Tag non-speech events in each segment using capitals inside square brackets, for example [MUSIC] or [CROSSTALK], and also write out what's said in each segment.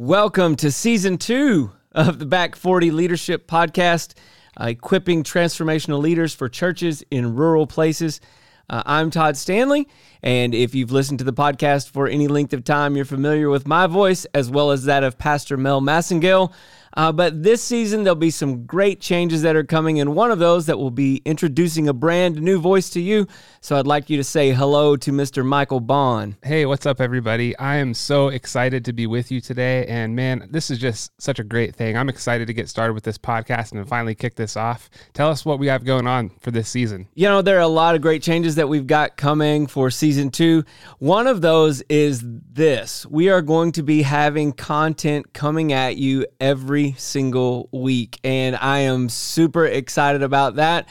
Welcome to season two of the Back 40 Leadership Podcast, uh, equipping transformational leaders for churches in rural places. Uh, I'm Todd Stanley, and if you've listened to the podcast for any length of time, you're familiar with my voice as well as that of Pastor Mel Massengale. Uh, but this season, there'll be some great changes that are coming, and one of those that will be introducing a brand new voice to you. So I'd like you to say hello to Mr. Michael Bond. Hey, what's up, everybody? I am so excited to be with you today. And man, this is just such a great thing. I'm excited to get started with this podcast and finally kick this off. Tell us what we have going on for this season. You know, there are a lot of great changes that we've got coming for season two. One of those is this we are going to be having content coming at you single week. And I am super excited about that.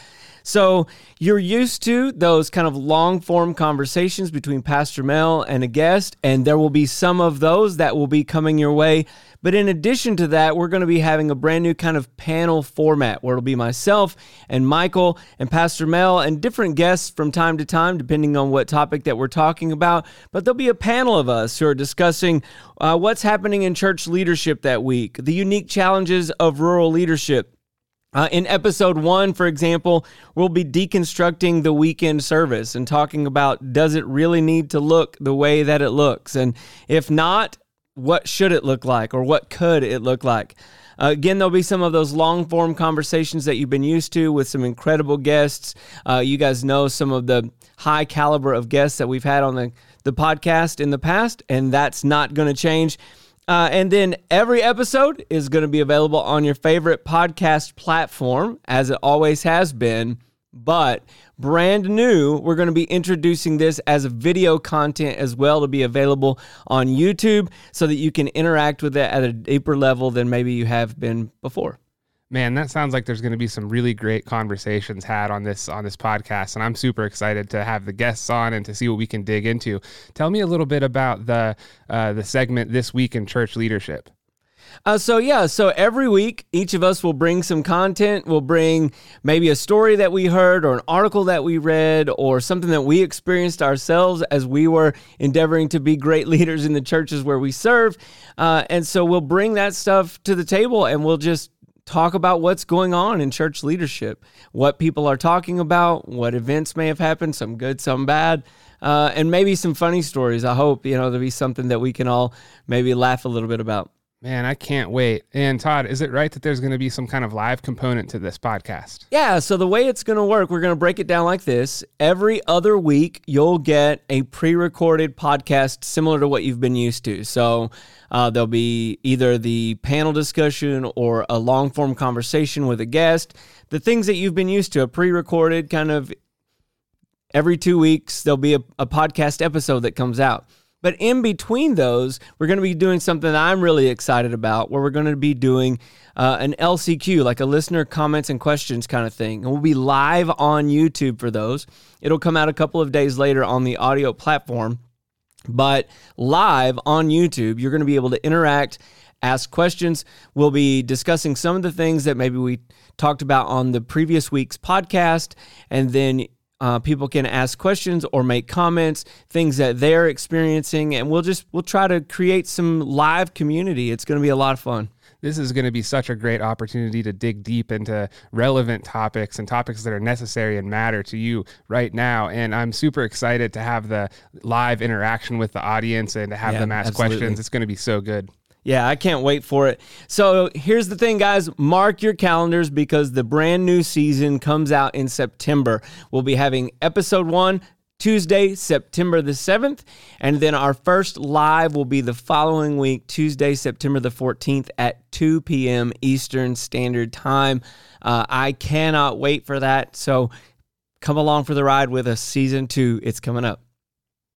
So, you're used to those kind of long form conversations between Pastor Mel and a guest, and there will be some of those that will be coming your way. But in addition to that, we're going to be having a brand new kind of panel format where it'll be myself and Michael and Pastor Mel and different guests from time to time, depending on what topic that we're talking about. But there'll be a panel of us who are discussing uh, what's happening in church leadership that week, the unique challenges of rural leadership uh, in episode one, for example, we'll be deconstructing the weekend service and talking about does it really need to look the way that it looks? And if not, what should it look like or what could it look like? Uh, again, there'll be some of those long form conversations that you've been used to with some incredible guests. Uh, you guys know some of the high caliber of guests that we've had on the, the podcast in the past, and that's not going to change. Uh, and then every episode is going to be available on your favorite podcast platform, as it always has been. But brand new, we're going to be introducing this as video content as well to be available on YouTube so that you can interact with it at a deeper level than maybe you have been before. Man, that sounds like there's going to be some really great conversations had on this on this podcast, and I'm super excited to have the guests on and to see what we can dig into. Tell me a little bit about the uh, the segment this week in church leadership. Uh, so yeah, so every week each of us will bring some content. We'll bring maybe a story that we heard, or an article that we read, or something that we experienced ourselves as we were endeavoring to be great [LAUGHS] leaders in the churches where we serve. Uh, and so we'll bring that stuff to the table, and we'll just talk about what's going on in church leadership, what people are talking about, what events may have happened, some good, some bad, uh, and maybe some funny stories. I hope, you know, there'll be something that we can all maybe laugh a little bit about. Man, I can't wait. And Todd, is it right that there's going to be some kind of live component to this podcast? Yeah. So the way it's going to work, we're going to break it down like this. Every other week, you'll get a pre recorded podcast similar to what you've been used to. So uh, there'll be either the panel discussion or a long form conversation with a guest. The things that you've been used to, a pre recorded kind of every two weeks, there'll be a, a podcast episode that comes out. But in between those, we're going to be doing something that I'm really excited about, where we're going to be doing uh, an LCQ, like a listener comments and questions kind of thing. And we'll be live on YouTube for those. It'll come out a couple of days later on the audio platform. But live on YouTube, you're going to be able to interact, ask questions. We'll be discussing some of the things that maybe we talked about on the previous week's podcast. And then uh, people can ask questions or make comments, things that they're experiencing, and we'll just we'll try to create some live community. It's going to be a lot of fun. This is going to be such a great opportunity to dig deep into relevant topics and topics that are necessary and matter to you right now. And I'm super excited to have the live interaction with the audience and to have yeah, them ask absolutely. questions. It's going to be so good. Yeah, I can't wait for it. So here's the thing, guys mark your calendars because the brand new season comes out in September. We'll be having episode one. Tuesday, September the 7th. And then our first live will be the following week, Tuesday, September the 14th at 2 p.m. Eastern Standard Time. Uh, I cannot wait for that. So come along for the ride with us. Season two, it's coming up.